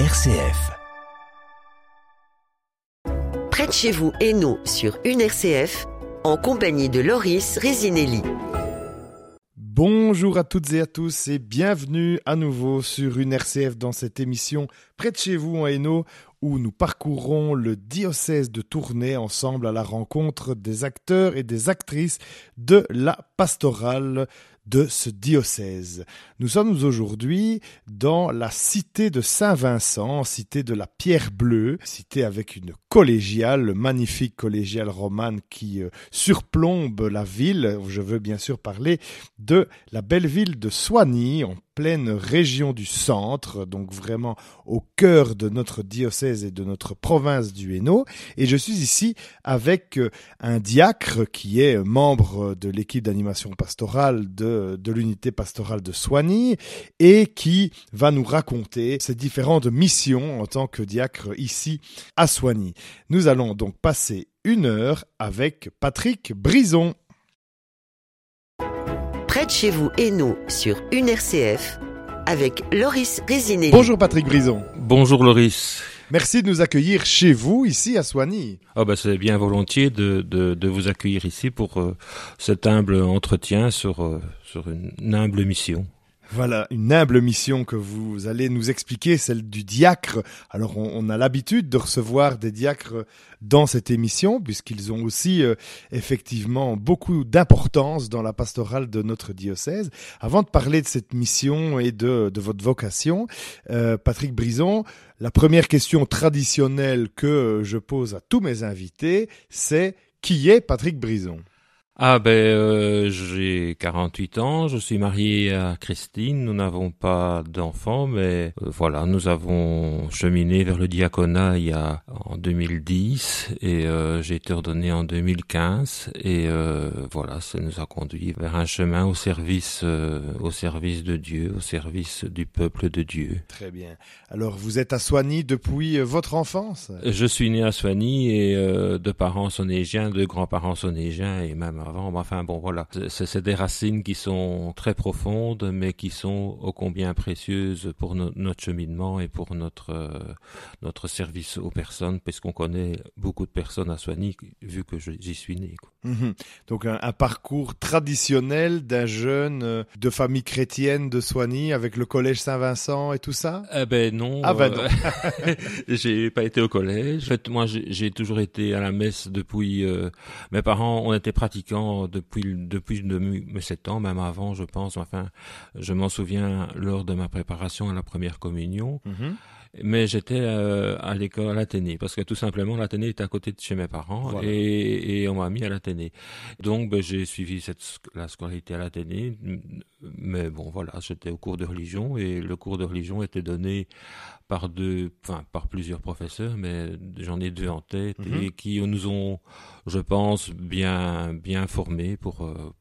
RCF. Près de chez vous, Hainaut, sur une RCF, en compagnie de Loris Résinelli. Bonjour à toutes et à tous et bienvenue à nouveau sur une RCF dans cette émission Près de chez vous en Hainaut où nous parcourrons le diocèse de Tournai ensemble à la rencontre des acteurs et des actrices de la pastorale de ce diocèse. Nous sommes aujourd'hui dans la cité de Saint-Vincent, cité de la Pierre Bleue, cité avec une collégiale, magnifique collégiale romane qui euh, surplombe la ville. Je veux bien sûr parler de la belle ville de Soigny, en pleine région du centre, donc vraiment au cœur de notre diocèse et de notre province du Hainaut. Et je suis ici avec euh, un diacre qui est membre de l'équipe d'animation pastorale de, de l'unité pastorale de Soigny et qui va nous raconter ses différentes missions en tant que diacre ici à Soigny. Nous allons donc passer une heure avec Patrick Brison. Près de chez vous, Hainaut, sur une RCF, avec Loris Résinelli. Bonjour Patrick Brison. Bonjour Loris. Merci de nous accueillir chez vous, ici à Soigny. Ah bah c'est bien volontiers de, de, de, vous accueillir ici pour euh, cet humble entretien sur, euh, sur une humble mission. Voilà, une humble mission que vous allez nous expliquer, celle du diacre. Alors, on, a l'habitude de recevoir des diacres dans cette émission, puisqu'ils ont aussi euh, effectivement beaucoup d'importance dans la pastorale de notre diocèse. Avant de parler de cette mission et de, de votre vocation, euh, Patrick Brison, la première question traditionnelle que je pose à tous mes invités, c'est qui est Patrick Brison? Ah ben euh, j'ai 48 ans, je suis marié à Christine, nous n'avons pas d'enfants mais euh, voilà, nous avons cheminé vers le diaconat il y a en 2010 et euh, j'ai été ordonné en 2015 et euh, voilà, ça nous a conduit vers un chemin au service euh, au service de Dieu, au service du peuple de Dieu. Très bien. Alors vous êtes à Soigny depuis votre enfance? Je suis né à Soigny et de parents sonégiens, de grands-parents sonégiens et même avant. Enfin bon, voilà, c'est des racines qui sont très profondes, mais qui sont ô combien précieuses pour no notre cheminement et pour notre euh, notre service aux personnes, puisqu'on connaît beaucoup de personnes à Soigny, vu que j'y suis né. Quoi. Mmh. Donc un, un, parcours traditionnel d'un jeune euh, de famille chrétienne de Soigny avec le collège Saint-Vincent et tout ça? Eh ben non. Ah ben non. Euh, j'ai pas été au collège. En fait, moi, j'ai toujours été à la messe depuis. Euh, mes parents ont été pratiquants depuis depuis mes sept ans, même avant, je pense. Enfin, je m'en souviens lors de ma préparation à la première communion. Mmh. Mais j'étais euh, à l'école à l'Athénée parce que tout simplement l'Athénée est à côté de chez mes parents Voilà. et, et on m'a mis à l'Athénée. Donc ben, j'ai suivi cette la scolarité à l'Athénée, mais bon voilà, j'étais au cours de religion et le cours de religion était donné par deux, enfin par plusieurs professeurs, mais j'en ai deux en tête Mhm. et qui nous ont, je pense, bien bien formés pour euh,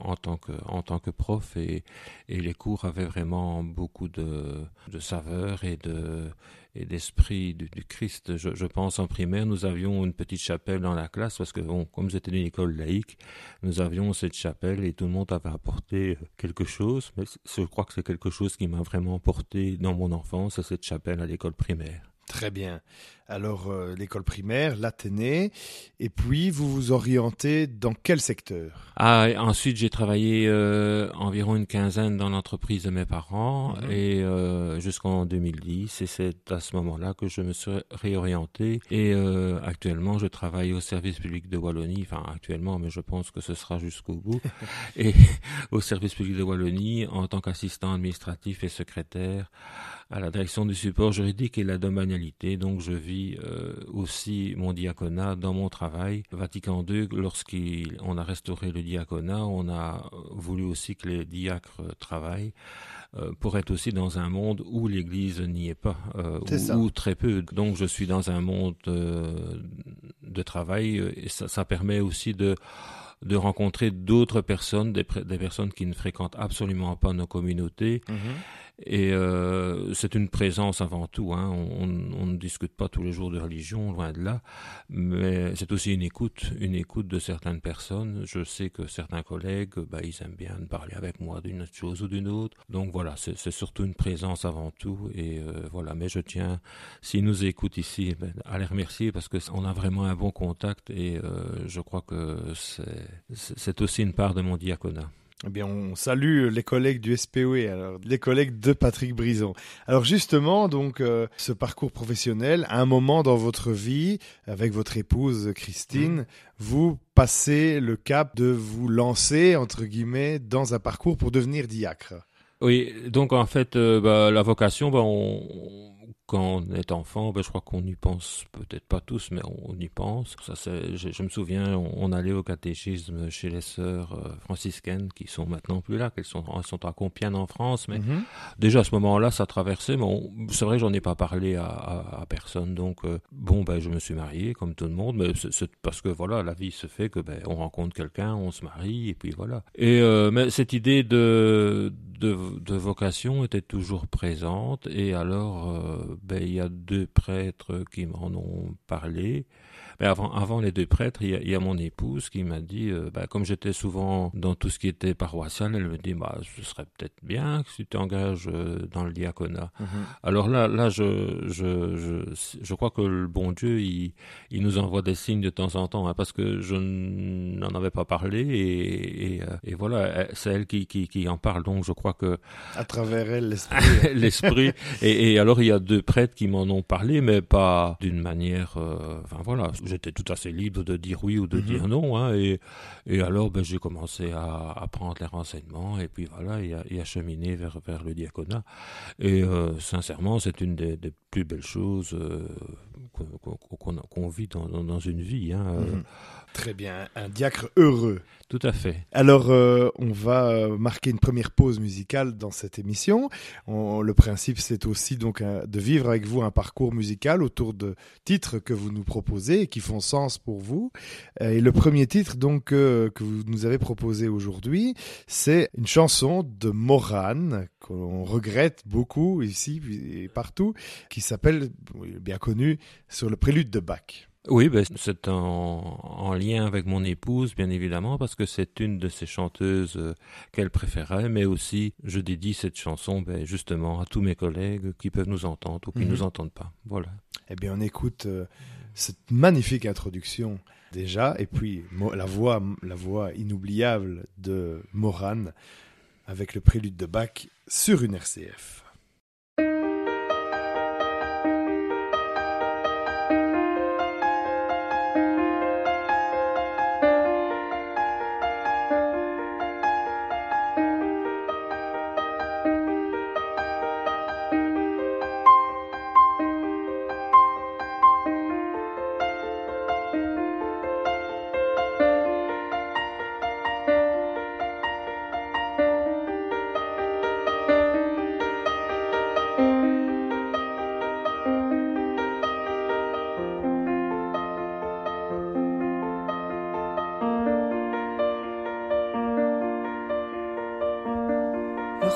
en tant que en tant que prof et et les cours avaient vraiment beaucoup de de saveur et de et d'esprit du, du Christ. Je, je pense en primaire, nous avions une petite chapelle dans la classe parce que bon, comme c'était une école laïque, nous avions cette chapelle et tout le monde avait apporté quelque chose. Mais je crois que c'est quelque chose qui m'a vraiment porté dans mon enfance, cette chapelle à l'école primaire. Très bien. Alors, euh, l'école primaire, l'Athénée, et puis vous vous orientez dans quel secteur? Ah, ensuite j'ai travaillé euh, environ une quinzaine dans l'entreprise de mes parents Mhm. et euh, jusqu'en 2010 et c'est à ce moment-là que je me suis réorienté. Et euh, actuellement je travaille au service public de Wallonie, enfin actuellement mais je pense que ce sera jusqu'au bout. Et au service public de Wallonie en tant qu'assistant administratif et secrétaire à la direction du support juridique et la domanialité. Donc je vis euh, aussi mon diaconat dans mon travail. Vatican II, lorsqu'on a restauré le diaconat, on a voulu aussi que les diacres travaillent euh, pour être aussi dans un monde où l'Église n'y est pas, euh, ou très peu. Donc je suis dans un monde euh, de travail euh, et ça, ça permet aussi de de rencontrer d'autres personnes, des, des, personnes qui ne fréquentent absolument pas nos communautés Mhm. Et euh, c'est une présence avant tout. Hein. On, ne discute pas tous les jours de religion, loin de là, mais c'est aussi une écoute, une écoute de certaines personnes. Je sais que certains collègues, bah, ils aiment bien parler avec moi d'une chose ou d'une autre. Donc voilà, c'est surtout une présence avant tout. Et euh, voilà, mais je tiens, s'ils nous écoutent ici, ben, à les remercier parce que on a vraiment un bon contact et euh, je crois que c'est aussi une part de mon diaconat. Eh bien, on salue les collègues du SPOE, alors les collègues de Patrick Brison. Alors justement, donc euh, ce parcours professionnel, à un moment dans votre vie, avec votre épouse Christine, mmh. vous passez le cap de vous lancer entre guillemets dans un parcours pour devenir diacre. Oui, donc en fait, euh, bah, la vocation, bah, on, quand on est enfant, ben, je crois qu'on y pense, peut-être pas tous, mais on, y pense. Ça, je, je, me souviens, on, allait au catéchisme chez les sœurs euh, franciscaines qui sont maintenant plus là, qu'elles sont, elles sont à Compiègne en France, mais mhm. déjà à ce moment-là, ça traversait. Mais c'est vrai, j'en ai pas parlé à, à, personne. Donc euh, bon, ben je me suis marié comme tout le monde, mais c'est parce que voilà, la vie se fait que ben on rencontre quelqu'un, on se marie et puis voilà. Et euh, mais cette idée de, de, de vocation était toujours présente et alors ben, il y a deux prêtres qui m'en ont parlé. Mais avant, avant les deux prêtres, il y a, il y a mon épouse qui m'a dit, euh, bah, comme j'étais souvent dans tout ce qui était paroissial, elle me dit, bah, ce serait peut-être bien que tu t'engages euh, dans le diaconat. Mhm. Alors là, là, je, je, je, je, crois que le bon Dieu, il, il nous envoie des signes de temps en temps, hein, parce que je n'en avais pas parlé et, et, euh, et voilà, c'est elle qui, qui, qui, en parle. Donc je crois que à travers elle, l'esprit, l'esprit. Et, et, alors il y a deux prêtres qui m'en ont parlé, mais pas d'une manière. enfin voilà, j'étais tout assez libre de dire oui ou de dire mhm. non. Hein, et, et alors, ben, j'ai commencé à, à, prendre les renseignements et puis voilà, et à, et à cheminer vers, vers le diaconat. Et euh, sincèrement, c'est une des, des, plus belles choses euh, qu'on vit dans, dans, une vie. Hein, euh. mhm. Très bien, un diacre heureux. Tout à fait. Alors, euh, on va euh, marquer une première pause musicale dans cette émission. le principe, c'est aussi donc de vivre avec vous un parcours musical autour de titres que vous nous proposez et qui font sens pour vous. Euh, et le premier titre donc que vous nous avez proposé aujourd'hui, c'est une chanson de Morane qu'on regrette beaucoup ici et partout, qui s'appelle, bien connu, sur le prélude de Bach. Oui, ben, c'est en, en, lien avec mon épouse, bien évidemment, parce que c'est une de ses chanteuses euh, qu'elle préférait, mais aussi je dédie cette chanson ben, justement à tous mes collègues qui peuvent nous entendre ou qui ne mhm. nous entendent pas. Voilà. Eh bien, on écoute euh, cette magnifique introduction déjà, et puis la voix, la voix inoubliable de Morane avec le prélude de Bach sur une RCF.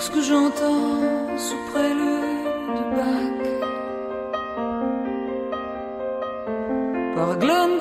ce que j'entends sous prélude de Bach. Par Glenn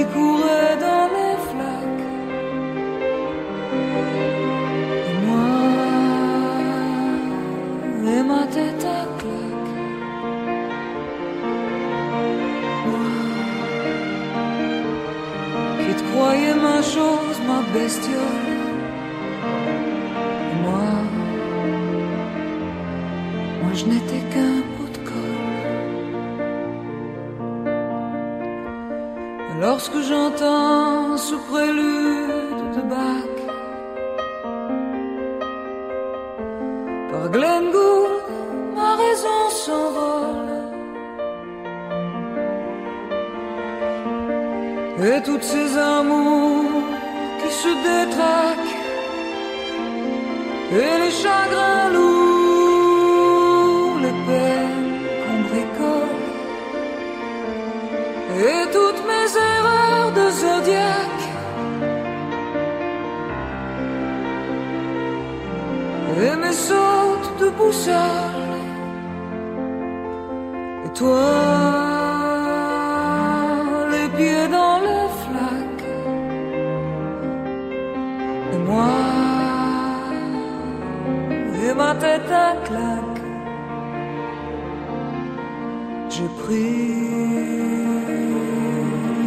qui courait dans les flaques. Moi, et ma tête à claque. Moi, qui te croyais ma chose, ma bestiole. Lorsque j'entends ce prélude de bac. Par Glengould, ma raison s'envole. Et toutes ces amours qui se détraquent. Et les chagrins lourds, les peines qu'on bricole. Et toutes Et mes sautes de boussole. Et toi, les pieds dans les flaques. Et moi, et ma tête à claque. J'ai pris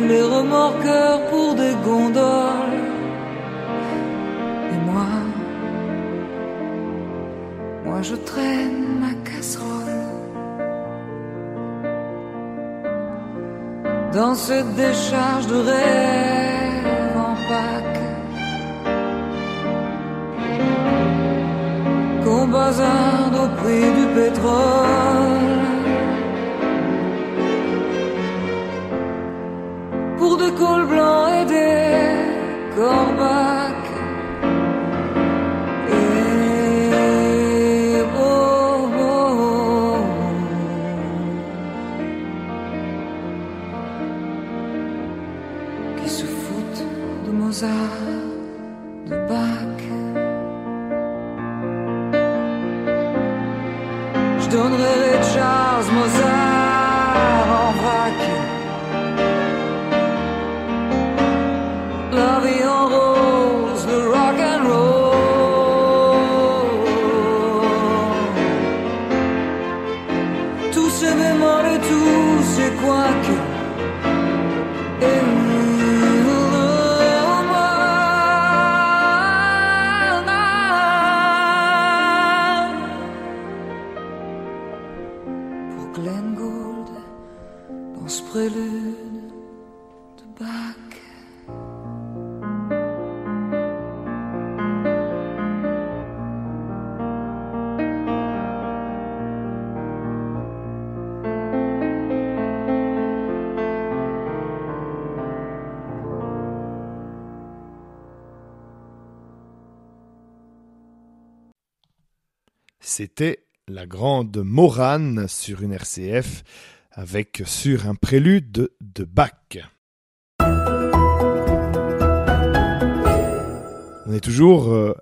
les remorqueurs pour des gondoles. Dans cette décharge de rêve en Pâques. Qu'on bazarde au prix du pétrole. pour des cols blancs et des corbacs. C'était la grande Morane sur une RCF avec sur un prélude de, Bach. On est toujours euh,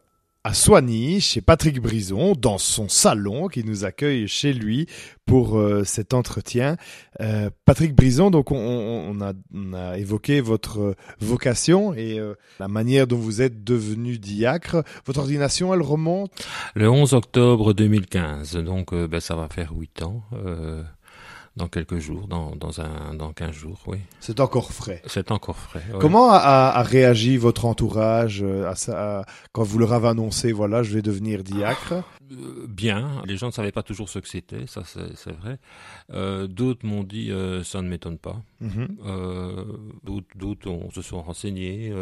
à Soigny, chez Patrick Brison, dans son salon qui nous accueille chez lui pour euh, cet entretien. Euh, Patrick Brison, donc on, on, a, on, a, évoqué votre vocation et euh, la manière dont vous êtes devenu diacre. Votre ordination, elle remonte? Le 11 octobre 2015, donc ben, ça va faire huit ans dans quelques jours, dans, dans, un, dans 15 jours, oui. C'est encore frais. C'est encore frais. Comment a, a, réagi votre entourage à ça, quand vous leur avez annoncé, voilà, je vais devenir diacre? Euh, Bien. Les gens ne savaient pas toujours ce que c'était, ça c'est vrai. Euh, d'autres m'ont dit, euh, ça ne m'étonne pas. Mm -hmm. d'autres se sont renseignés.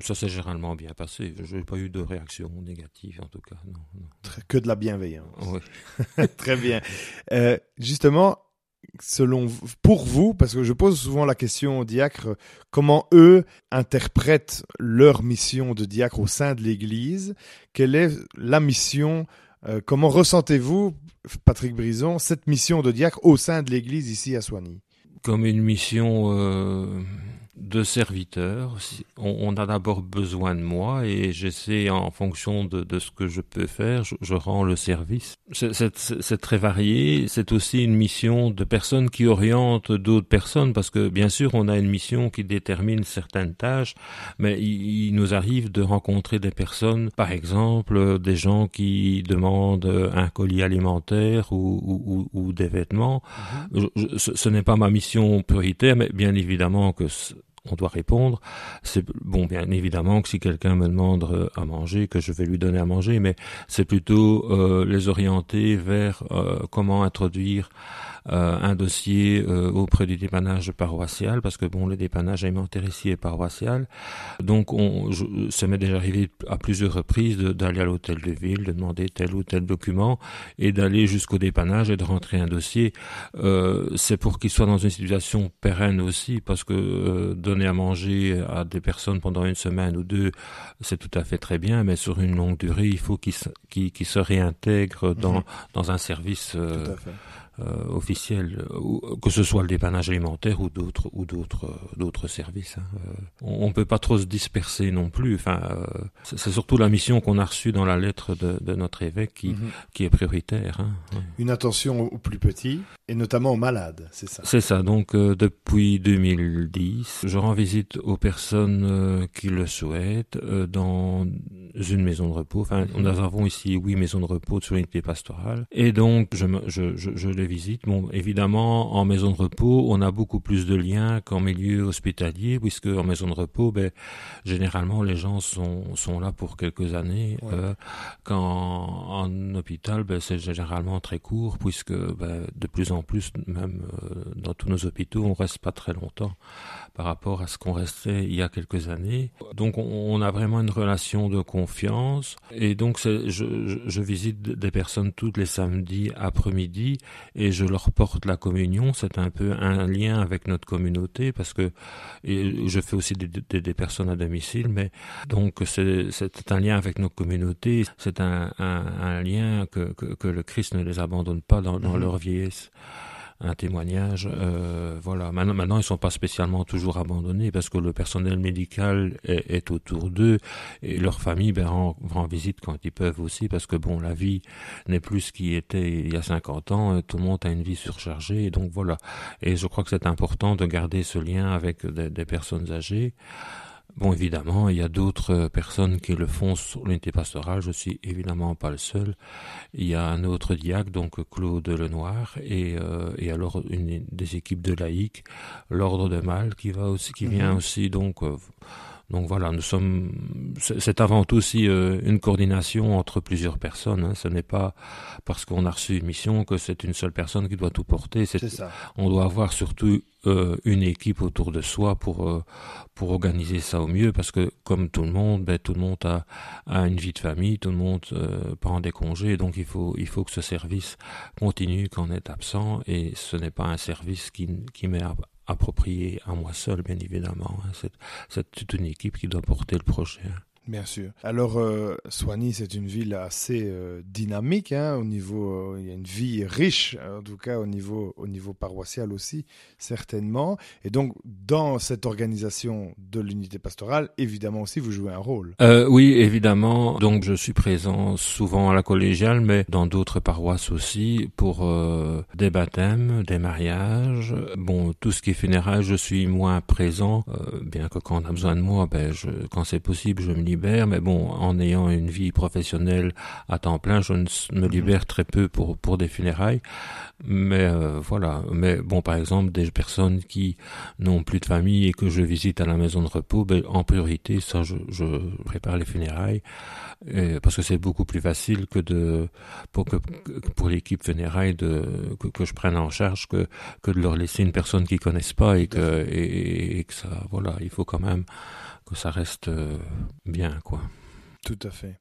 ça s'est généralement bien passé. Je n'ai pas eu de réaction négative, en tout cas. Non, non. Que de la bienveillance. Oui. Très bien. justement, selon pour vous, parce que je pose souvent la question aux diacres, comment eux interprètent leur mission de diacre au sein de l'Église? Quelle est la mission euh, Comment ressentez-vous, Patrick Brison, cette mission de diacre au sein de l'Église ici à Soigny? Comme une mission euh, de serviteur. On, a d'abord besoin de moi et j'essaie en fonction de, de, ce que je peux faire, je, je rends le service. C'est très varié. C'est aussi une mission de personnes qui orientent d'autres personnes parce que bien sûr on a une mission qui détermine certaines tâches, mais il, il, nous arrive de rencontrer des personnes, par exemple des gens qui demandent un colis alimentaire ou, ou, ou des vêtements. Mm -hmm. je, ce, ce n'est pas ma mission prioritaire, mais bien évidemment que on doit répondre. C'est bon, bien évidemment que si quelqu'un me demande à manger, que je vais lui donner à manger, mais c'est plutôt euh, les orienter vers euh, comment introduire un dossier auprès du dépannage paroissial, parce que bon, le dépannage alimentaire ici est paroissial. Donc, on, je, ça m'est déjà arrivé à plusieurs reprises d'aller à l'hôtel de ville, de demander tel ou tel document, et d'aller jusqu'au dépannage et de rentrer un dossier. C'est pour qu'il soit dans une situation pérenne aussi, parce que donner à manger à des personnes pendant une semaine ou deux, c'est tout à fait très bien, mais sur une longue durée, il faut qu'ils se réintègrent dans, mhm. dans un service. Euh, euh, officiel, que ce soit le dépannage alimentaire ou d'autres ou d'autres d'autres services. Hein. Euh, on, ne peut pas trop se disperser non plus. Enfin, euh, c'est surtout la mission qu'on a reçue dans la lettre de, de notre évêque qui, mhm. qui est prioritaire. Hein. Une attention aux plus petits et notamment aux malades, c'est ça? C'est ça. Donc depuis 2010, je rends visite aux personnes qui le souhaitent dans une maison de repos. Enfin, nous avons ici huit maisons de repos sur l'unité pastorale et donc je, je, je, je visite. Bon, évidemment, en maison de repos, on a beaucoup plus de liens qu'en milieu hospitalier, puisque en maison de repos, ben, généralement, les gens sont, sont là pour quelques années. Euh, quand en hôpital, ben, c'est généralement très court, puisque ben, de plus en plus, même euh, dans tous nos hôpitaux, on reste pas très longtemps par rapport à ce qu'on restait il y a quelques années. Donc, on, a vraiment une relation de confiance. Et donc, je, je, je visite des personnes tous les samedis après-midi et je leur porte la communion. C'est un peu un lien avec notre communauté parce que et je fais aussi des, des, des, personnes à domicile, mais donc c'est un lien avec nos communautés. C'est un, un, un, lien que, que, que, le Christ ne les abandonne pas dans, dans mhm. leur vieillesse un témoignage. Euh, voilà. Maintenant, maintenant, ils sont pas spécialement toujours abandonnés parce que le personnel médical est, autour d'eux et leur famille ben, rend, visite quand ils peuvent aussi parce que bon, la vie n'est plus ce qui était il y a 50 ans. Tout le monde a une vie surchargée et donc voilà. Et je crois que c'est important de garder ce lien avec des personnes âgées. Bon, évidemment, il y a d'autres personnes qui le font sur l'unité pastorale. Je suis évidemment pas le seul. Il y a un autre diacre, donc Claude Lenoir, et, euh, et alors une des équipes de laïcs, l'ordre de Mal, qui va aussi, qui vient mhm. aussi donc. Euh, donc voilà, nous sommes. C'est avant tout aussi euh, une coordination entre plusieurs personnes. Hein. Ce n'est pas parce qu'on a reçu une mission que c'est une seule personne qui doit tout porter. C'est ça. On doit avoir surtout euh, une équipe autour de soi pour euh, pour organiser ça au mieux, parce que comme tout le monde, ben, tout le monde a, a une vie de famille, tout le monde prend des congés, donc il faut il faut que ce service continue quand on est absent, et ce n'est pas un service qui qui met à, approprié à moi seul, bien évidemment. Hein. C'est toute une équipe qui doit porter le projet. Bien sûr. Alors, euh, Soigny, c'est une ville assez euh, dynamique. Hein, au niveau, euh, il y a une vie riche, en tout cas au niveau, au niveau paroissial aussi, certainement. Et donc, dans cette organisation de l'unité pastorale, évidemment aussi, vous jouez un rôle. Euh, oui, évidemment. Donc, je suis présent souvent à la collégiale, mais dans d'autres paroisses aussi, pour euh, des baptêmes, des mariages. Bon, tout ce qui est funérailles, je suis moins présent, euh, bien que quand on a besoin de moi, ben, je, quand c'est possible, je me mais bon, en ayant une vie professionnelle à temps plein, je me mhm. libère très peu pour pour des funérailles. Mais euh, voilà. Mais bon, par exemple, des personnes qui n'ont plus de famille et que je visite à la maison de repos, ben, en priorité, ça, je, je prépare les funérailles parce que c'est beaucoup plus facile que de pour que pour l'équipe funérailles de que, que, je prenne en charge que que de leur laisser une personne qu'ils connaissent pas et que et, et que ça voilà, il faut quand même ça reste euh, bien, quoi. Tout à fait.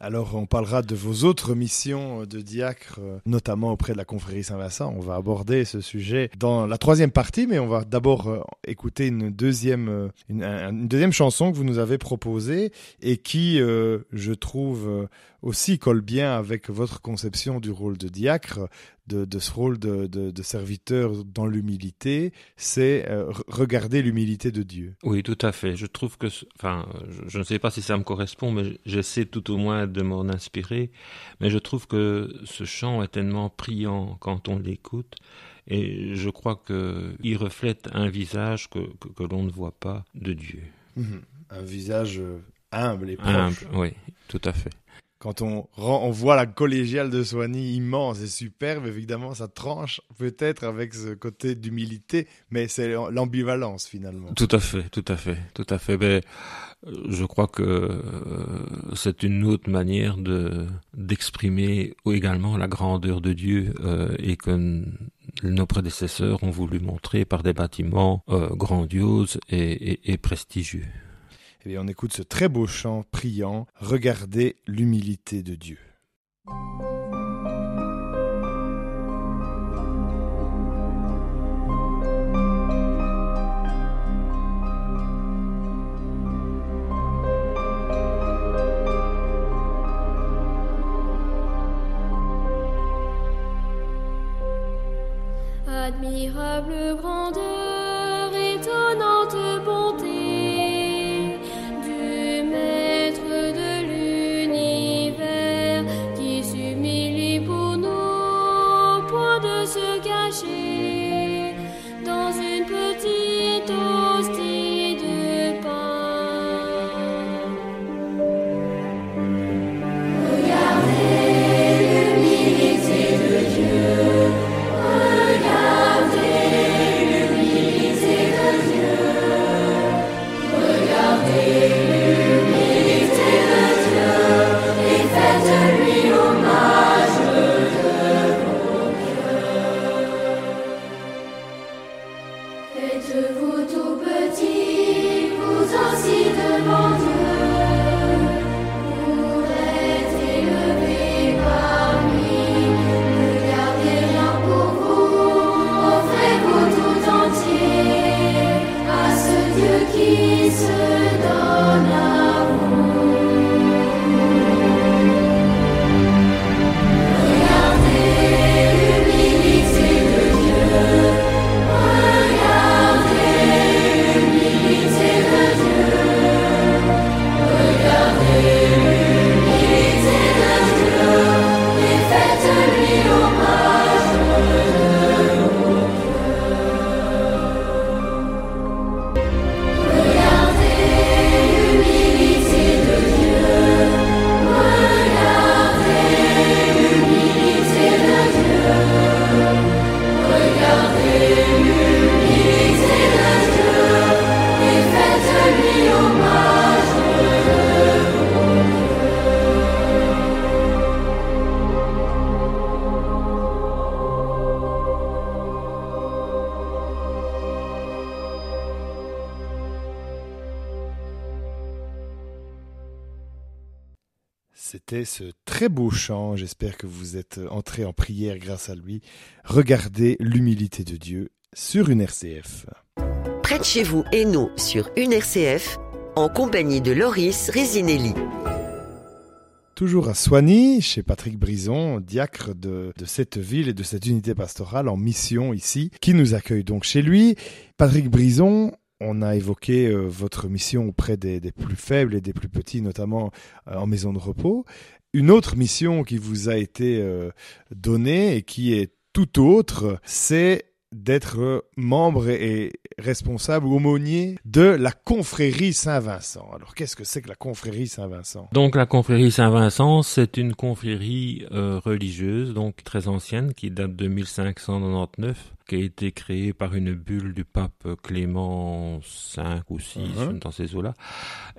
Alors, on parlera de vos autres missions de diacre, euh, notamment auprès de la confrérie Saint-Vincent. On va aborder ce sujet dans la troisième partie, mais on va d'abord euh, écouter une deuxième, une, deuxième chanson que vous nous avez proposée et qui, je trouve, aussi colle bien avec votre conception du rôle de diacre, de, de ce rôle de, de, de serviteur dans l'humilité, c'est euh, regarder l'humilité de Dieu. Oui, tout à fait. Je trouve que, enfin, je, je, ne sais pas si ça me correspond, mais j'essaie tout au moins de m'en inspirer. Mais je trouve que ce chant est tellement priant quand on l'écoute. Et je crois qu'il reflète un visage que, que, que l'on ne voit pas de Dieu. Mmh. Un visage humble et proche. Humble, oui, tout à fait quand on, voit la collégiale de Soigny immense et superbe, évidemment, ça tranche peut-être avec ce côté d'humilité, mais c'est l'ambivalence finalement. Tout à fait, tout à fait, tout à fait. Ben, je crois que euh, c'est une autre manière de d'exprimer également la grandeur de Dieu euh, et que nos prédécesseurs ont voulu montrer par des bâtiments euh, grandioses et prestigieux. Et on écoute ce très beau chant priant, Regardez l'humilité de Dieu. admirable grandeur, ce j'espère que vous êtes entrés en prière grâce à lui. Regardez l'humilité de Dieu sur une RCF. Près de chez vous, Hainaut sur une RCF, en compagnie de Loris Résinelli. Toujours à Soigny, chez Patrick Brison, diacre de, de cette ville et de cette unité pastorale en mission ici, qui nous accueille donc chez lui. Patrick Brison, on a évoqué euh, votre mission auprès des, des, plus faibles et des plus petits, notamment euh, en maison de repos. Une autre mission qui vous a été euh, donnée et qui est tout autre, c'est d'être membre et responsable ou aumônier de la confrérie Saint-Vincent. Alors qu'est-ce que c'est que la confrérie Saint-Vincent? Donc la confrérie Saint-Vincent, c'est une confrérie euh, religieuse, donc très ancienne, qui date de 1599, qui a été créée par une bulle du pape Clément V ou VI, uh -huh. dans ces eaux-là,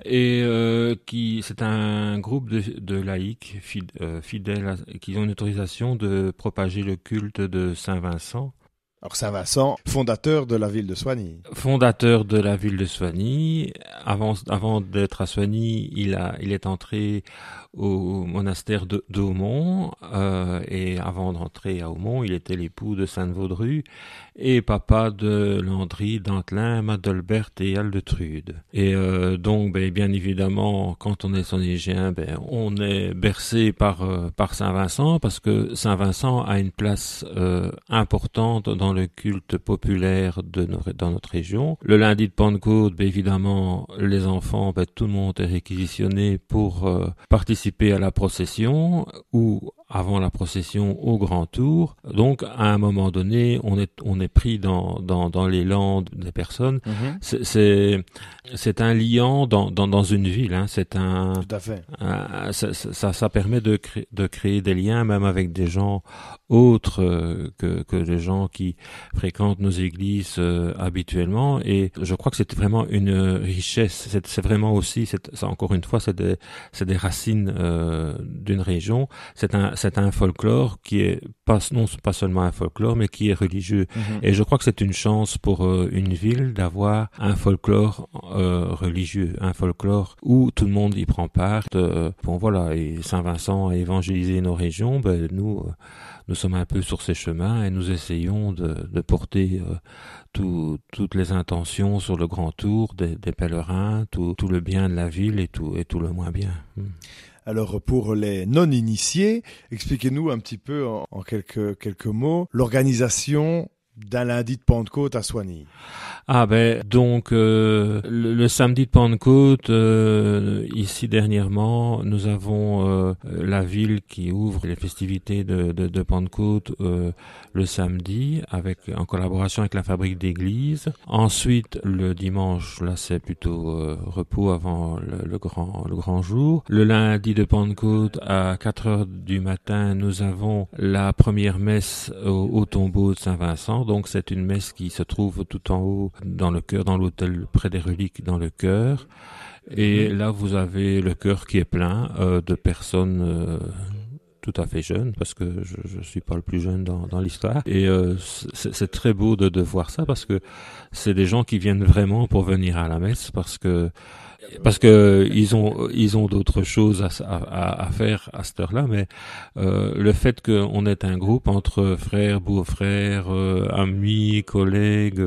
et euh, qui c'est un groupe de, de laïcs euh, fidèles à, qui ont une autorisation de propager le culte de Saint-Vincent alors Saint-Vincent, fondateur de la ville de Soigny. Fondateur de la ville de Soigny. Avant, avant d'être à Soigny, il, a, il est entré au monastère d'Aumont euh, et avant d'entrer à Aumont, il était l'époux de Sainte-Vaudrue et papa de Landry, Dantelin, Madelbert et Aldetrude. Et euh, donc, ben, bien évidemment, quand on est sonégien, ben, on est bercé par euh, par Saint-Vincent parce que Saint-Vincent a une place euh, importante dans le culte populaire de dans notre région. Le lundi de Pentecôte, ben, évidemment, les enfants, ben, tout le monde est réquisitionné pour euh, participer à la procession ou avant la procession au grand tour. Donc, à un moment donné, on est, on est pris dans, dans, dans l'élan des personnes. -hmm. C'est, c'est un liant dans, dans, dans une ville. Hein. C'est un. Tout à fait. Un, ça, ça, ça, permet de, créer, de créer des liens, même avec des gens autres euh, que, que les gens qui fréquentent nos églises euh, habituellement. Et je crois que c'est vraiment une richesse. C'est vraiment aussi, c'est encore une fois, c'est des, c'est des racines euh, d'une région. C'est un c'est un folklore qui est pas non pas seulement un folklore, mais qui est religieux. Mhm. Et je crois que c'est une chance pour euh, une ville d'avoir un folklore euh, religieux, un folklore où tout le monde y prend part. Euh, bon voilà, et Saint-Vincent a évangélisé nos régions, ben, nous nous sommes un peu sur ces chemins et nous essayons de, de porter tout- toutes les intentions sur le grand tour des, des pèlerins, tout, tout le bien de la ville et tout, et tout le moins bien. Mm. Alors pour les non-initiés, expliquez-nous un petit peu en, quelques, quelques mots l'organisation d'un lundi de Pentecôte à Soigny. Ah ben donc euh, le, le samedi de Pentecôte euh, ici dernièrement nous avons euh, la ville qui ouvre les festivités de, de, de Pentecôte euh, le samedi avec en collaboration avec la fabrique d'église. Ensuite le dimanche là c'est plutôt euh, repos avant le, le grand le grand jour. Le lundi de Pentecôte à 4 heures du matin nous avons la première messe au, au tombeau de Saint-Vincent. Donc c'est une messe qui se trouve tout en haut dans le cœur, dans l'autel près des reliques dans le chœur. Et là vous avez le cœur qui est plein euh, de personnes. euh, tout à fait jeunes parce que je, je suis pas le plus jeune dans, dans l'histoire et euh, c'est c'est très beau de, de voir ça parce que c'est des gens qui viennent vraiment pour venir à la messe parce que parce que ils ont ils ont d'autres choses à, à, à faire à cette heure-là, mais euh, le fait qu'on est un groupe entre frères, beaux-frères, euh, amis, collègues,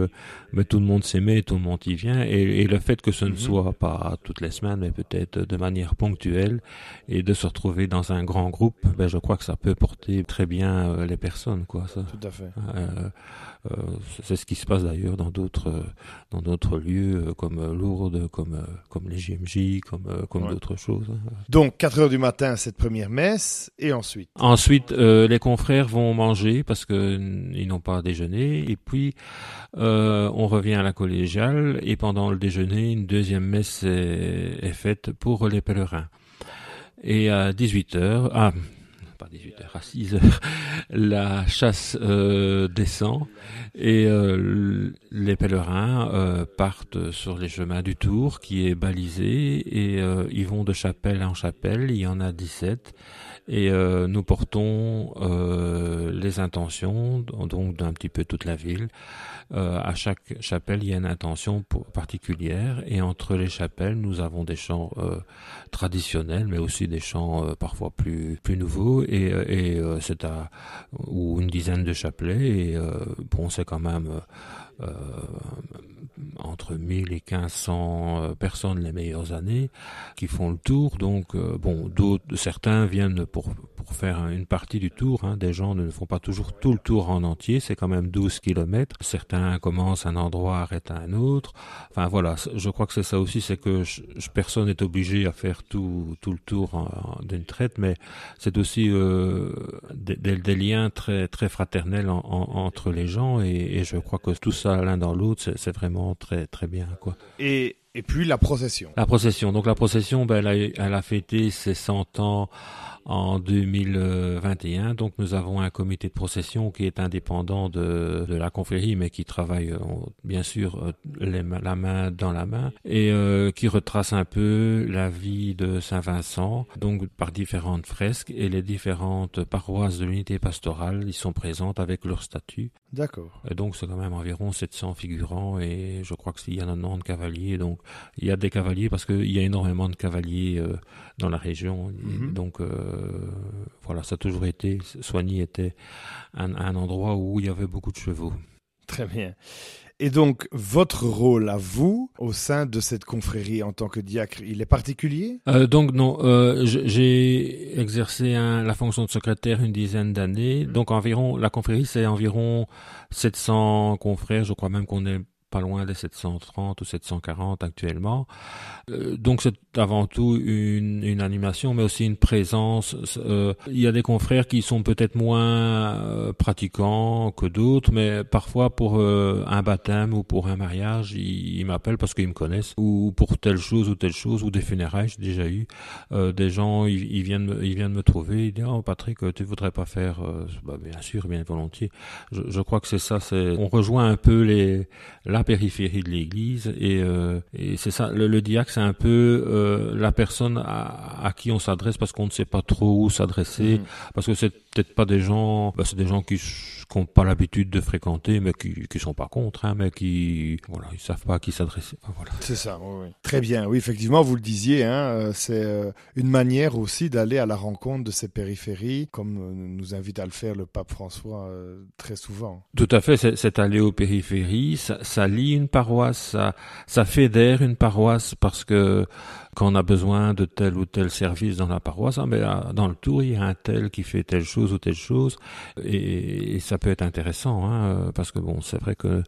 mais tout le monde s'aimait, tout le monde y vient, et, et le fait que ce ne Mhm. soit pas toutes les semaines, mais peut-être de manière ponctuelle, et de se retrouver dans un grand groupe, ben je crois que ça peut porter très bien euh, les personnes, quoi. Ça. Tout à fait. Euh, c'est ce qui se passe d'ailleurs dans d'autres euh, dans d'autres lieux euh, comme euh, Lourdes, comme euh, comme les JMJ, comme euh, comme Ouais. d'autres choses. hein. Donc 4 heures du matin cette première messe et ensuite? Ensuite, euh, les confrères vont manger parce que ils n'ont pas déjeuné et puis euh, on revient à la collégiale et pendant le déjeuner, une deuxième messe est, est faite pour les pèlerins. Et à 18 heures, ah pas 18 heures, à 6 heures, la chasse euh, descend et euh, les pèlerins euh, partent sur les chemins du Tour qui est balisé et euh, ils vont de chapelle en chapelle, il y en a 17 et euh, nous portons euh, les intentions donc d'un petit peu toute la ville. Euh, à chaque chapelle, il y a une intention particulière. Et entre les chapelles, nous avons des chants euh, traditionnels, mais aussi des chants euh, parfois plus plus nouveaux. Et, euh, et c'est à ou une dizaine de chapelets. Et bon, c'est quand même entre 1000 et 1500 euh, personnes les meilleures années qui font le tour. Donc, euh, bon, d'autres, certains viennent pour, pour faire une partie du tour. Hein. Des gens ne font pas toujours tout le tour en entier. C'est quand même 12 kilomètres. Certains commencent un endroit, arrêtent un autre. Enfin, voilà. Je crois que c'est ça aussi. C'est que je- personne n'est obligé à faire tout, tout le tour d'une traite, mais c'est aussi euh, des, des- liens très, très fraternels en- en- entre les gens. Et, et je crois que tout ça, l'un dans l'autre, c'est, c'est vraiment très, très bien, quoi. Et, et puis la procession. La procession. Donc la procession, ben, elle, a, elle a fêté ses 100 ans en 2021. Donc nous avons un comité de procession qui est indépendant de, de la confrérie, mais qui travaille euh, bien sûr euh, les la main dans la main et euh, qui retrace un peu la vie de Saint-Vincent, donc par différentes fresques et les différentes paroisses de l'unité pastorale y sont présentes avec leur statut. D'accord. Et donc c'est quand même environ 700 figurants et je crois qu'il y a 90 cavaliers. Donc il y a des cavaliers parce qu'il y a énormément de cavaliers euh, dans la région. Mhm. Donc euh, voilà, ça a toujours été, Soigny était un, un endroit où il y avait beaucoup de chevaux. Très bien. Et donc, votre rôle à vous, au sein de cette confrérie en tant que diacre, il est particulier? Euh, donc non, euh, j'ai exercé un- la fonction de secrétaire une dizaine d'années. Donc environ, la confrérie c'est environ 700 confrères. Je crois même qu'on est pas loin des 730 ou 740 actuellement. Euh, donc c'est avant tout une, une animation, mais aussi une présence. Euh, il y a des confrères qui sont peut-être moins euh, pratiquants que d'autres, mais parfois pour un baptême ou pour un mariage, ils, m'appellent parce qu'ils me connaissent, ou pour telle chose ou telle chose, ou des funérailles, j'ai déjà eu. Des gens, ils, viennent, ils viennent me trouver, ils disent oh Patrick, tu voudrais pas faire bah, Bien sûr, bien volontiers. Je, crois que c'est ça. On rejoint un peu les la la périphérie de l'église et, euh, et c'est ça. Le, le diacre, c'est un peu euh, la personne à, à qui on s'adresse parce qu'on ne sait pas trop où s'adresser, Mhm. parce que c'est peut-être pas des gens, bah, c'est des gens qui n'ont pas l'habitude de fréquenter, mais qui qui sont pas contre, hein, mais qui voilà, ils savent pas à qui s'adresser. Voilà. C'est ça, oui, oui. Très bien, oui, effectivement, vous le disiez, hein, euh, c'est euh, une manière aussi d'aller à la rencontre de ces périphéries, comme euh, nous invite à le faire le pape François euh, très souvent. Tout à fait, c'est c'est aller aux périphéries, ça, ça lie une paroisse, ça, ça fédère une paroisse parce que quand on a besoin de tel ou tel service dans la paroisse, ah, mais là, dans le tour, il y a un tel qui fait telle chose ou telle chose, et, et ça peut être intéressant, hein, parce que bon, c'est vrai que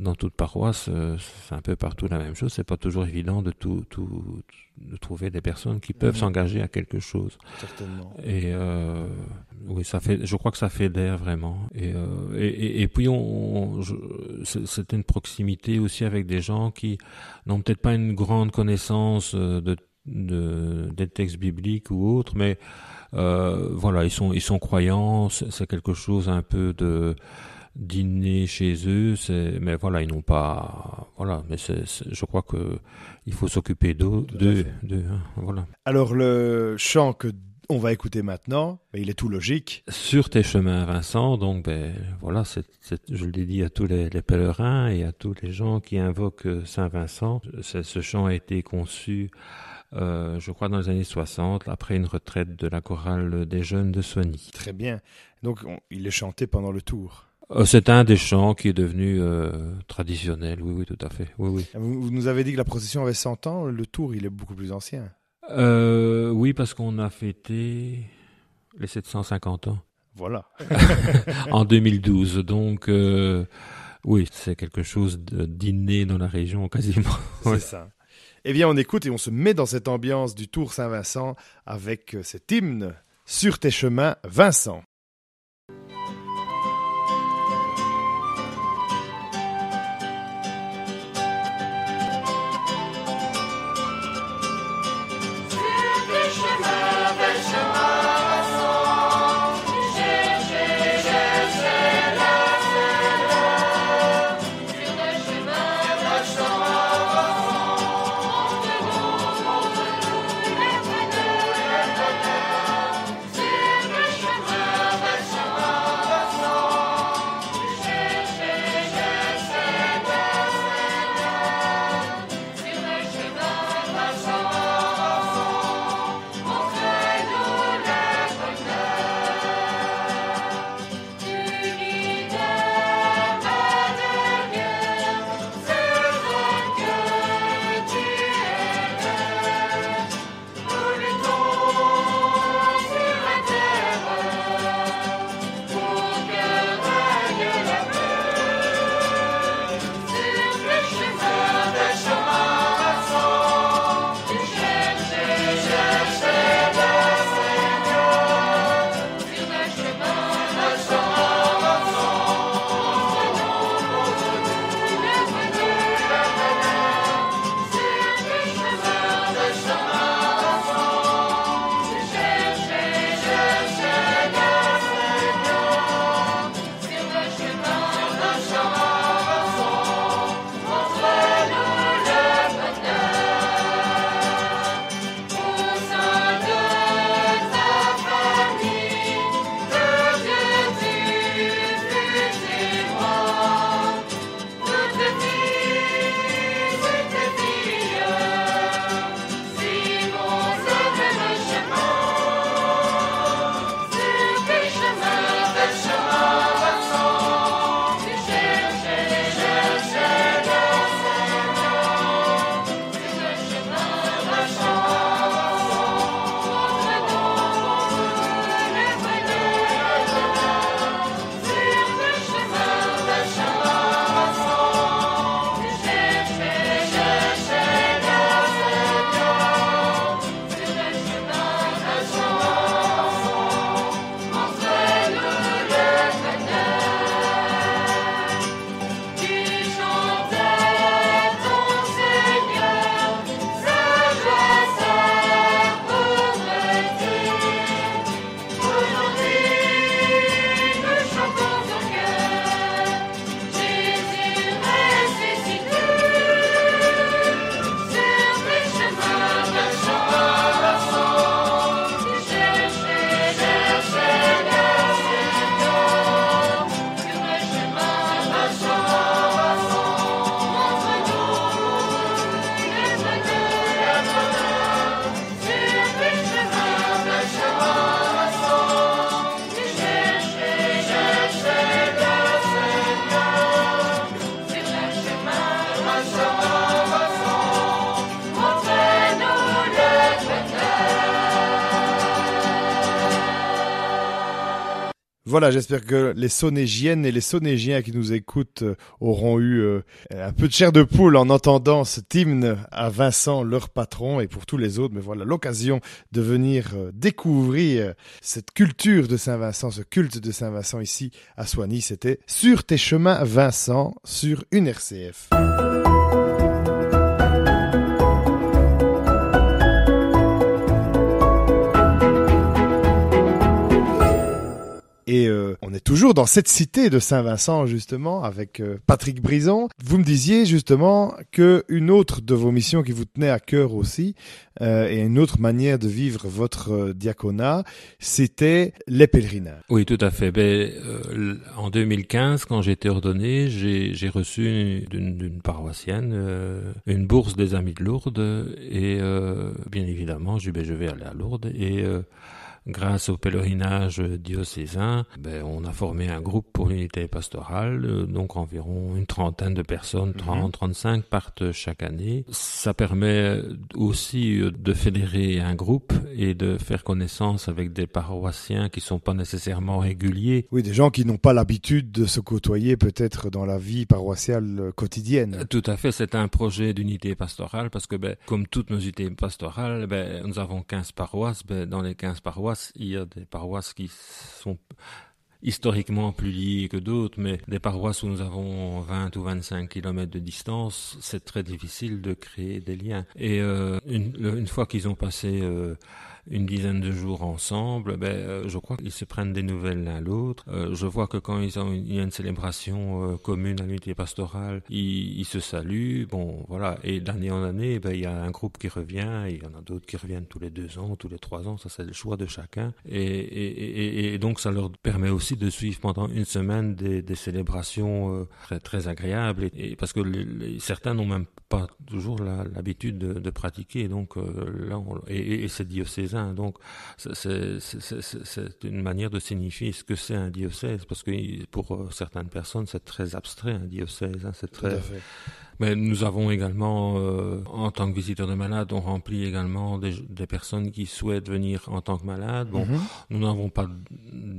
dans toute paroisse, euh, c'est un peu partout la même chose, c'est pas toujours évident de tout, tout, de trouver des personnes qui peuvent Mhm. s'engager à quelque chose. Certainement. Et euh, oui, ça fait. Je crois que ça fédère vraiment. Et euh, et, et, et puis on, on- c'est une proximité aussi avec des gens qui n'ont peut-être pas une grande connaissance de, de des textes bibliques ou autres, mais euh, voilà, ils sont ils sont croyants. C'est c'est quelque chose un peu de d'inné chez eux. C'est mais voilà, ils n'ont pas. Voilà, mais c'est je crois que il faut s'occuper d'eux, fait. d'eux, hein, voilà. Alors, le chant que on va écouter maintenant, ben, il est tout logique. sur tes chemins, Vincent. Donc, ben, voilà, c'est, c'est- je le dis à tous les, les pèlerins et à tous les gens qui invoquent euh, Saint Vincent. Ce chant a été conçu, euh, je crois, dans les années 60, après une retraite de la chorale des jeunes de Soigny. Très bien. Donc, on- il est chanté pendant le tour. Euh, c'est un des chants qui est devenu euh, traditionnel. Oui, oui, tout à fait. Oui, oui. Vous, vous nous avez dit que la procession avait 100 ans. Le tour, il est beaucoup plus ancien. Oui, parce qu'on a fêté les 750 ans Voilà. en 2012. Donc, oui, c'est quelque chose d'inné dans la région quasiment. C'est Ouais. ça. Eh bien, on écoute et on se met dans cette ambiance du Tour Saint-Vincent avec euh, cet hymne Sur tes chemins, Vincent. Voilà, j'espère que les Sonégiennes et les Sonégiens qui nous écoutent euh, auront eu euh, un peu de chair de poule en entendant cet hymne à Vincent, leur patron, et pour tous les autres, mais voilà l'occasion de venir euh, découvrir cette culture de Saint-Vincent, ce culte de Saint-Vincent ici à Soigny. C'était Sur tes chemins Vincent, sur une RCF. Et euh, on est toujours dans cette cité de Saint-Vincent justement avec euh, Patrick Brison. Vous me disiez justement que une autre de vos missions qui vous tenait à cœur aussi euh, et une autre manière de vivre votre euh, diaconat, c'était les pèlerinages. Oui, tout à fait. Ben, euh, en 2015, quand j'ai été ordonné, j'ai reçu d'une paroissienne euh, une bourse des Amis de Lourdes et bien évidemment, dit ben, je vais aller à Lourdes et Grâce au pèlerinage diocésain, ben, on a formé un groupe pour l'unité pastorale, euh, donc environ une trentaine de personnes, 30, 35 partent chaque année. Ça permet aussi euh, de fédérer un groupe et de faire connaissance avec des paroissiens qui sont pas nécessairement réguliers. Oui, des gens qui n'ont pas l'habitude de se côtoyer peut-être dans la vie paroissiale euh, quotidienne. Tout à fait, c'est un projet d'unité pastorale parce que, ben, comme toutes nos unités pastorales, ben, nous avons 15 paroisses. Ben, dans les 15 paroisses, il y a des paroisses qui sont historiquement plus liées que d'autres, mais des paroisses où nous avons 20 ou 25 kilomètres de distance, c'est très difficile de créer des liens. Et euh, une, fois qu'ils ont passé euh, une dizaine de jours ensemble, ben, euh, je crois qu'ils se prennent des nouvelles l'un l'autre. Euh, je vois que quand ils ont une, il y a une célébration euh, commune à l'unité pastorale, ils, ils, se saluent. Bon, voilà. Et d'année en année, ben, il y a un groupe qui revient, il y en a d'autres qui reviennent tous les deux ans, tous les trois ans. Ça, c'est le choix de chacun. Et, et, et, et, donc, ça leur permet aussi de suivre pendant une semaine des, des célébrations très, très agréables. Et, parce que les, les, certains n'ont même pas toujours l'habitude de, de, pratiquer. Donc, là, on, et, et c'est diocésain donc c'est une manière de signifier ce que c'est un diocèse, parce que pour euh, certaines personnes c'est très abstrait un diocèse. Hein, c'est très. Mais nous avons également, euh, en tant que visiteurs de malades, on remplit également des, des, personnes qui souhaitent venir en tant que malades. Bon, mm -hmm. nous n'avons pas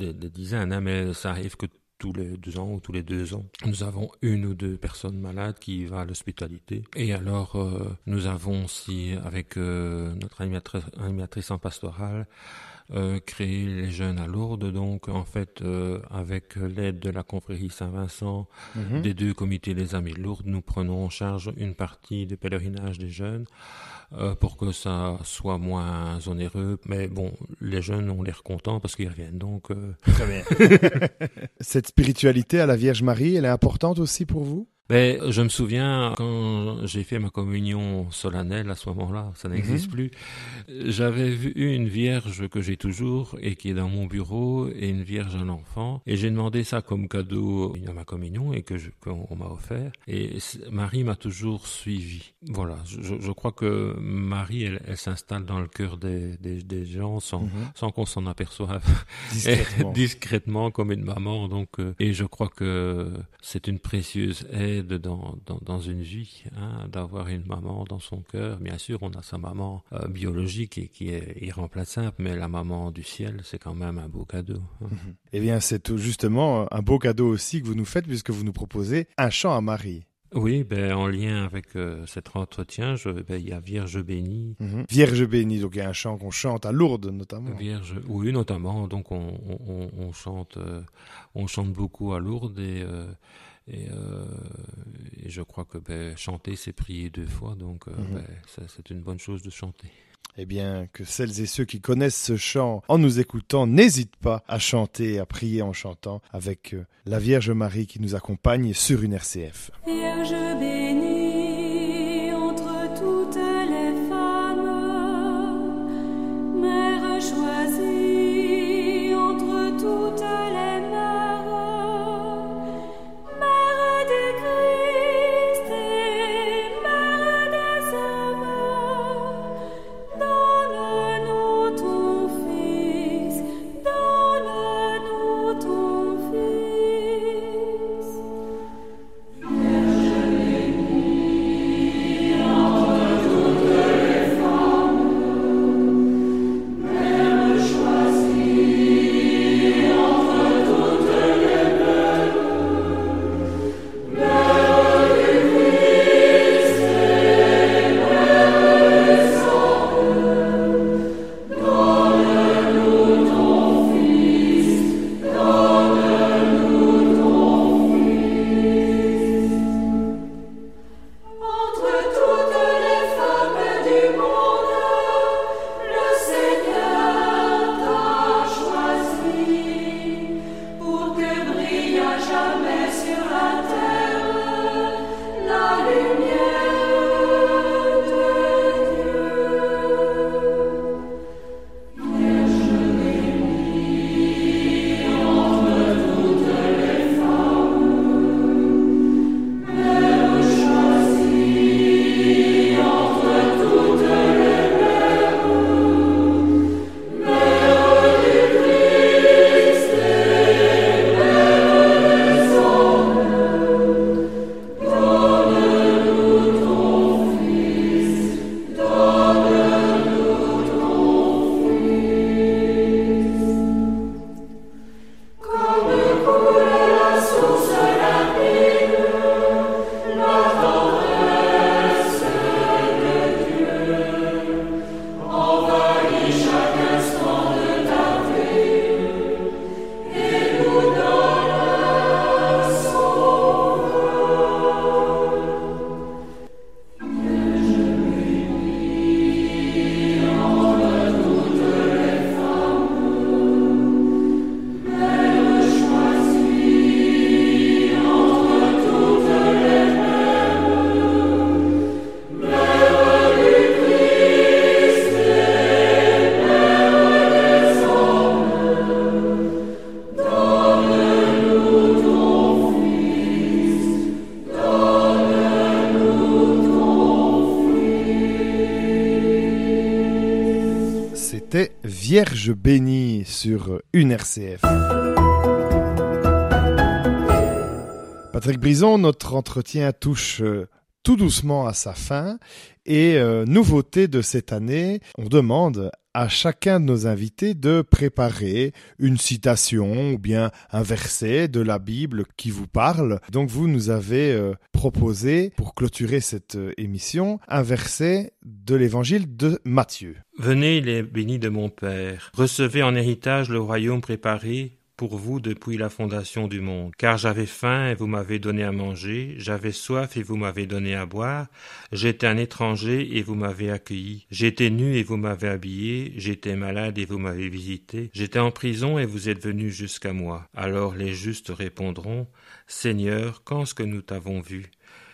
des, des dizaines, hein, mais ça arrive que tous les deux ans ou tous les deux ans. Nous avons une ou deux personnes malades qui vont à l'hospitalité. Et alors, euh, nous avons aussi, avec euh, notre animatrice, animatrice en pastorale, euh, créé les jeunes à Lourdes. Donc, en fait, euh, avec l'aide de la confrérie Saint-Vincent, mm -hmm. des deux comités des Amis de Lourdes, nous prenons en charge une partie du pèlerinage des jeunes euh, pour que ça soit moins onéreux. Mais bon, les jeunes ont l'air contents parce qu'ils reviennent. Donc, euh... très bien. Cette spiritualité à la Vierge Marie, elle est importante aussi pour vous? Ben, je me souviens quand j'ai fait ma communion solennelle à ce moment-là, ça n'existe -hmm. plus. J'avais vu une vierge que j'ai toujours et qui est dans mon bureau et une vierge à l'enfant et j'ai demandé ça comme cadeau à ma communion et que qu'on m'a offert et Marie m'a toujours suivi. Voilà, je, je, crois que Marie, elle, elle s'installe dans le cœur des, des, des gens sans, -hmm. sans qu'on s'en aperçoive discrètement. discrètement comme une maman. Donc, euh, et je crois que c'est une précieuse aide aide dans, dans, dans une vie, hein, d'avoir une maman dans son cœur. Bien sûr, on a sa maman euh, biologique et qui est irremplaçable, mais la maman du ciel, c'est quand même un beau cadeau. Hein. -hmm. Eh bien, c'est justement un beau cadeau aussi que vous nous faites puisque vous nous proposez un chant à Marie. Oui, ben, en lien avec euh, cet entretien, je, ben, il y a Vierge bénie. -hmm. Vierge bénie, donc il y a un chant qu'on chante à Lourdes notamment. Vierge, oui, notamment. Donc on, on, on chante, euh, on chante beaucoup à Lourdes et euh, et, euh, et, je crois que ben, chanter, c'est prier deux fois, donc euh, -hmm. ben, c'est une bonne chose de chanter. Eh bien, que celles et ceux qui connaissent ce chant, en nous écoutant, n'hésitent pas à chanter, à prier en chantant avec euh, la Vierge Marie qui nous accompagne sur une RCF. Vierge bénie entre toutes les femmes, Mère choisie Vierge bénie sur une RCF. Patrick Brison, notre entretien touche euh, tout doucement à sa fin et euh, nouveauté de cette année, on demande à chacun de nos invités de préparer une citation ou bien un verset de la Bible qui vous parle. Donc vous nous avez euh, proposé, pour clôturer cette euh, émission, un verset de l'évangile de Matthieu. Venez les bénis de mon Père, recevez en héritage le royaume préparé pour vous depuis la fondation du monde. Car j'avais faim et vous m'avez donné à manger, j'avais soif et vous m'avez donné à boire, j'étais un étranger et vous m'avez accueilli, j'étais nu et vous m'avez habillé, j'étais malade et vous m'avez visité, j'étais en prison et vous êtes venu jusqu'à moi. Alors les justes répondront, Seigneur, quand ce que nous t'avons vu?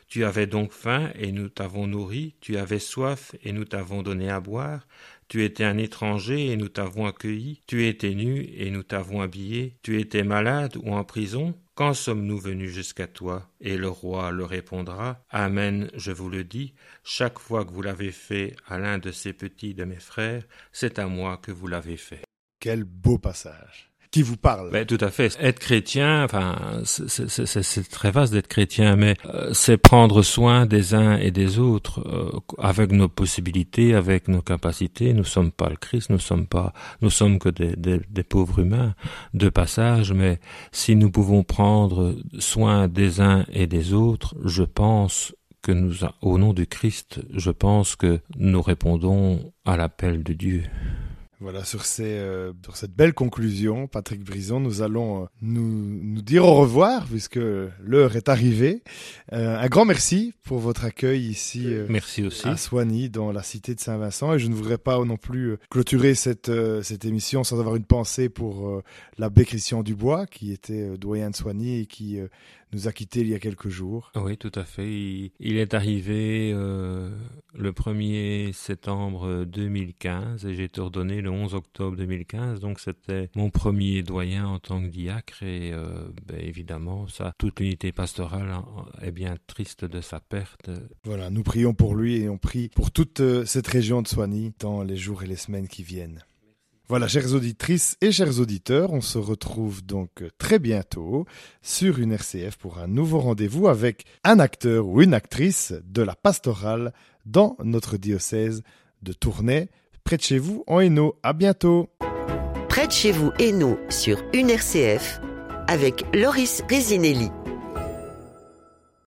Tu avais donc faim et nous t'avons nourri, tu avais soif et nous t'avons donné à boire, tu étais un étranger et nous t'avons accueilli, tu étais nu et nous t'avons habillé, tu étais malade ou en prison, quand sommes-nous venus jusqu'à toi? Et le roi leur répondra, Amen, je vous le dis, chaque fois que vous l'avez fait à l'un de ces petits de mes frères, c'est à moi que vous l'avez fait. Quel beau passage qui vous parle. Tout à fait. Être chrétien, enfin, c'est très vaste d'être chrétien, mais euh, c'est prendre soin des uns et des autres euh, avec nos possibilités, avec nos capacités. Nous sommes pas le Christ, nous sommes pas, nous sommes que des pauvres humains de passage, mais si nous pouvons prendre soin des uns et des autres, je pense que nous, au nom du Christ, je pense que nous répondons à l'appel de Dieu. Voilà, sur, ces, euh, sur cette belle conclusion, Patrick Brison, nous allons euh, nous, nous dire au revoir puisque l'heure est arrivée. Euh, un grand merci pour votre accueil ici euh, Merci aussi. à Soigny, dans la cité de Saint-Vincent. Et je ne voudrais pas non plus clôturer cette, cette émission sans avoir une pensée pour l'abbé Christian Dubois, qui était doyen de Soigny et qui nous a quittés il y a quelques jours. Oui, tout à fait. Il, il est arrivé euh, le 1er septembre 2015 et j'ai été ordonné le 11 octobre 2015. Donc c'était mon premier doyen en tant que diacre et euh, ben, évidemment, ça, toute l'unité pastorale est bien triste de sa perte. Voilà, nous prions pour lui et on prie pour toute euh, cette région de Soigny dans les jours et les semaines qui viennent. Voilà, chères auditrices et chers auditeurs, on se retrouve donc très bientôt sur une RCF pour un nouveau rendez-vous avec un acteur ou une actrice de la pastorale dans notre diocèse de Tournai, près de chez vous en Hainaut. À bientôt! Près de chez vous Hainaut sur une RCF avec Loris Résinelli.